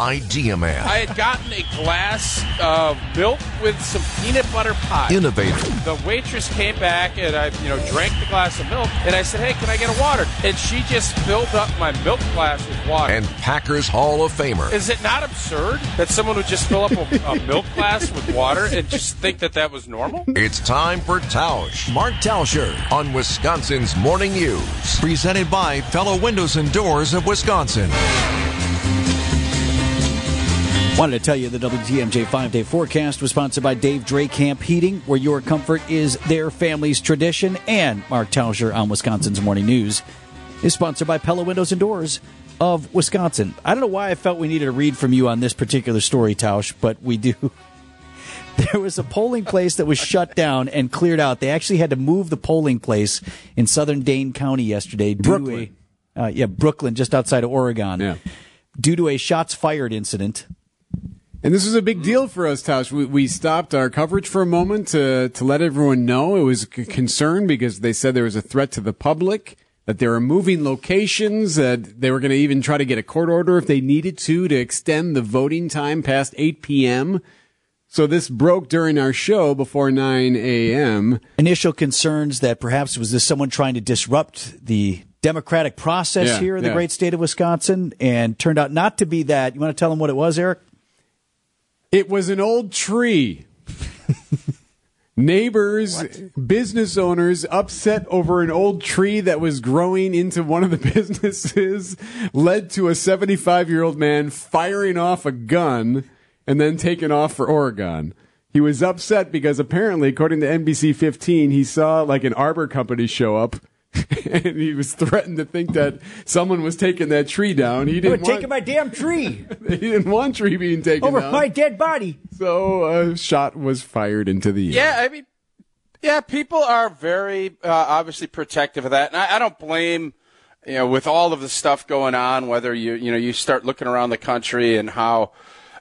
Idea Man. I had gotten a glass of milk with some peanut butter pie. Innovator. The waitress came back and I, you know, drank the glass of milk and I said, "Hey, can I get a water?" And she just filled up my milk glass with water. And Packers Hall of Famer. Is it not absurd that someone would just fill up a, a milk glass with water and just think that that was normal? It's time for Tausch Mark Tauscher. on Wisconsin's Morning News. Presented by Pella Windows and Doors of Wisconsin. Wanted to tell you the WTMJ five day forecast was sponsored by Dave Dre Camp Heating, where your comfort is their family's tradition, and Mark Tauscher on Wisconsin's Morning News is sponsored by Pella Windows and Doors of Wisconsin. I don't know why I felt we needed to read from you on this particular story, Tausch, but we do. There was a polling place that was shut down and cleared out. They actually had to move the polling place in southern Dane County yesterday. Brooklyn. a- uh, yeah, Brooklyn, just outside of Oregon. Yeah. Due to a shots fired incident. And this was a big mm. deal for us, Tausch. We, we stopped our coverage for a moment to, to let everyone know it was a concern because they said there was a threat to the public, that they were moving locations, that they were going to even try to get a court order if they needed to to extend the voting time past 8 p.m. So this broke during our show before 9 a.m. initial concerns that perhaps was this someone trying to disrupt the democratic process Yeah, here in the yeah. great state of Wisconsin, and turned out not to be that. You want to tell them what it was, Eric? It was an old tree. Neighbors, business owners upset over an old tree that was growing into one of the businesses led to a 75 year old man firing off a gun and then taking off for Oregon. He was upset because apparently, according to NBC 15, he saw like an arbor company show up. and he was threatened to think that someone was taking that tree down. He didn't want, my damn tree he didn't want tree being taken down. Over my dead body. So a shot was fired into the air. Yeah, I mean, yeah, people are very uh, obviously protective of that, and I, I don't blame. You know, with all of the stuff going on, whether you you know you start looking around the country and how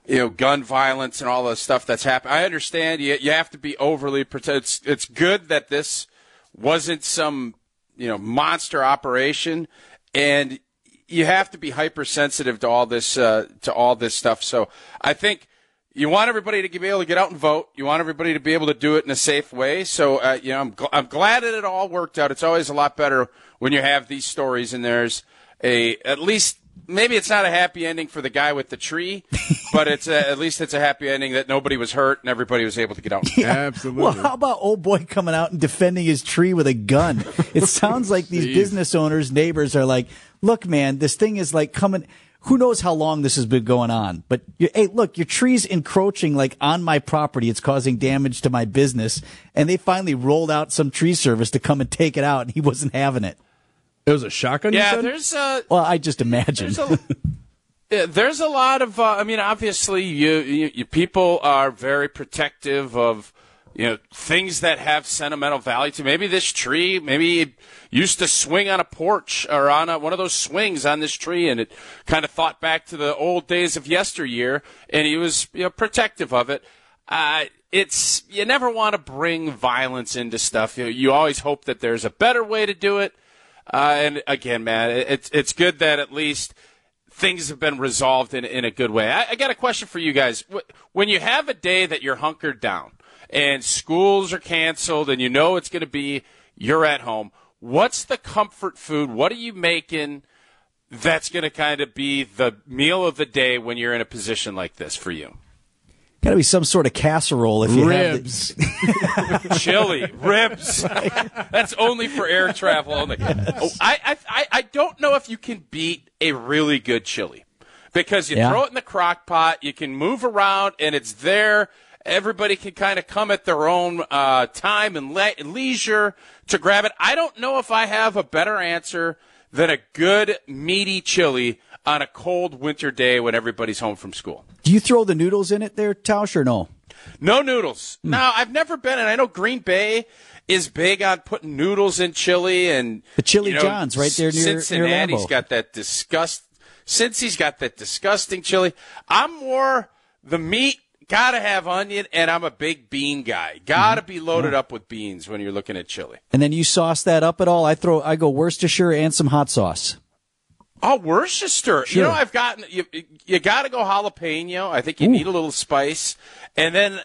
you know gun violence and all the stuff that's happened. I understand you you have to be overly protective. It's it's good that this wasn't some you know monster operation, and you have to be hypersensitive to all this uh, to all this stuff. So I think you want everybody to be able to get out and vote. You want everybody to be able to do it in a safe way. So uh, you know, I'm, gl- I'm glad that it all worked out. It's always a lot better when you have these stories and there's a at least maybe it's not a happy ending for the guy with the tree, but it's a, at least it's a happy ending that nobody was hurt and everybody was able to get out. Absolutely. Well, how about old boy coming out and defending his tree with a gun? It sounds like these business owners, neighbors are like, look, man, this thing is like coming. Who knows how long this has been going on? But you, hey, look, your tree's encroaching like on my property. It's causing damage to my business. And they finally rolled out some tree service to come and take it out, and he wasn't having it. It was a shotgun. you yeah, said? there's uh, Well, I just imagine. There's a, there's a lot of. Uh, I mean, obviously, you, you, you people are very protective of you know things that have sentimental value to. Maybe this tree, maybe it used to swing on a porch or on a, one of those swings on this tree, and it kind of thought back to the old days of yesteryear, and he was you know protective of it. Uh, it's you never want to bring violence into stuff. You, you always hope that there's a better way to do it. Uh, and again, man, it's it's good that at least things have been resolved in in a good way. I, I got a question for you guys. When you have a day that you're hunkered down and schools are canceled and you know it's going to be you're at home, what's the comfort food? What are you making? That's going to kind of be the meal of the day when you're in a position like this for you. Got to be some sort of casserole if you Ribs. have the, chili ribs. That's only for air travel only. Oh, I, I I I don't know if you can beat a really good chili because you Yeah. throw it in the crock pot, you can move around, and it's there. Everybody can kind of come at their own uh, time and le- leisure to grab it. I don't know if I have a better answer than a good meaty chili on a cold winter day when everybody's home from school. Do you throw the noodles in it there, Tausch, or no? No noodles. Hmm. Now I've never been, and I know Green Bay is big on putting noodles in chili, and The Chili you know, John's right there near- near Cincinnati's Lambeau. got that disgust. Since he's got that disgusting chili, I'm more the meat. Gotta have onion, and I'm a big bean guy. Gotta mm-hmm. be loaded up with beans when you're looking at chili. And then you sauce that up at all? I throw, I go Worcestershire and some hot sauce. Oh, Worcester. You know, I've gotten you. You got to go jalapeno. I think you need a little spice, and then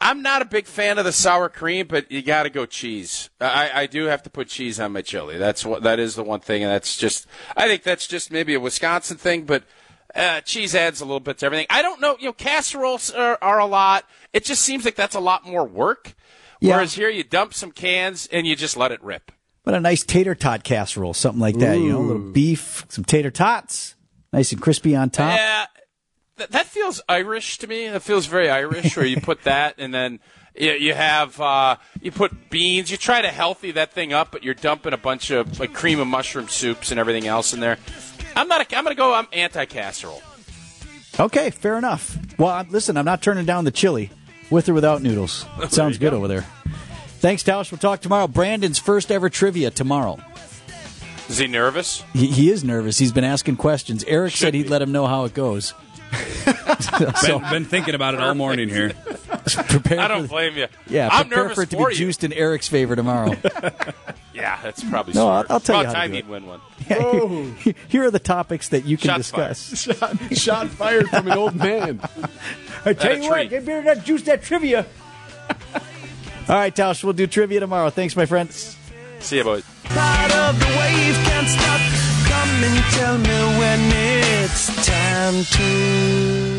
I'm not a big fan of the sour cream, but you got to go cheese. I, I do have to put cheese on my chili. That's what that is the one thing, and that's just. I think that's just maybe a Wisconsin thing, but. Uh, cheese adds a little bit to everything. I don't know. You know, casseroles are, are a lot. It just seems like that's a lot more work. Yeah. Whereas here, you dump some cans and you just let it rip. But a nice tater tot casserole, something like that. You know, a little beef, some tater tots, nice and crispy on top. Yeah, that, that feels Irish to me. That feels very Irish, where you put that and then you, you have uh, you put beans. You try to healthy that thing up, but you're dumping a bunch of like cream of mushroom soups and everything else in there. I'm not. A, I'm going to go. I'm anti casserole. Okay, fair enough. Well, I'm- listen, I'm not turning down the chili with or without noodles. It sounds good over there. Thanks, Tausch. We'll talk tomorrow. Brandon's first ever trivia tomorrow. Is he nervous? He, he is nervous. He's been asking questions. Eric said he'd be. let him know how it goes. so, been, been thinking about it all morning here. Prepare I for don't the- blame you. Yeah, I'm prepare nervous for it to for be you. juiced in Eric's favor tomorrow. Yeah, that's probably No, I'll- smart. I'll tell you About how to time do he'd it. win one. Here are the topics that you can Shots fired. discuss. Shot, shot fired from an old man. I tell At a you what, tree. get better not juice that trivia. All right, Tausch, we'll do trivia tomorrow. Thanks, my friends. See you, boys. Part of the wave can't stop. Come and tell me when it's time to.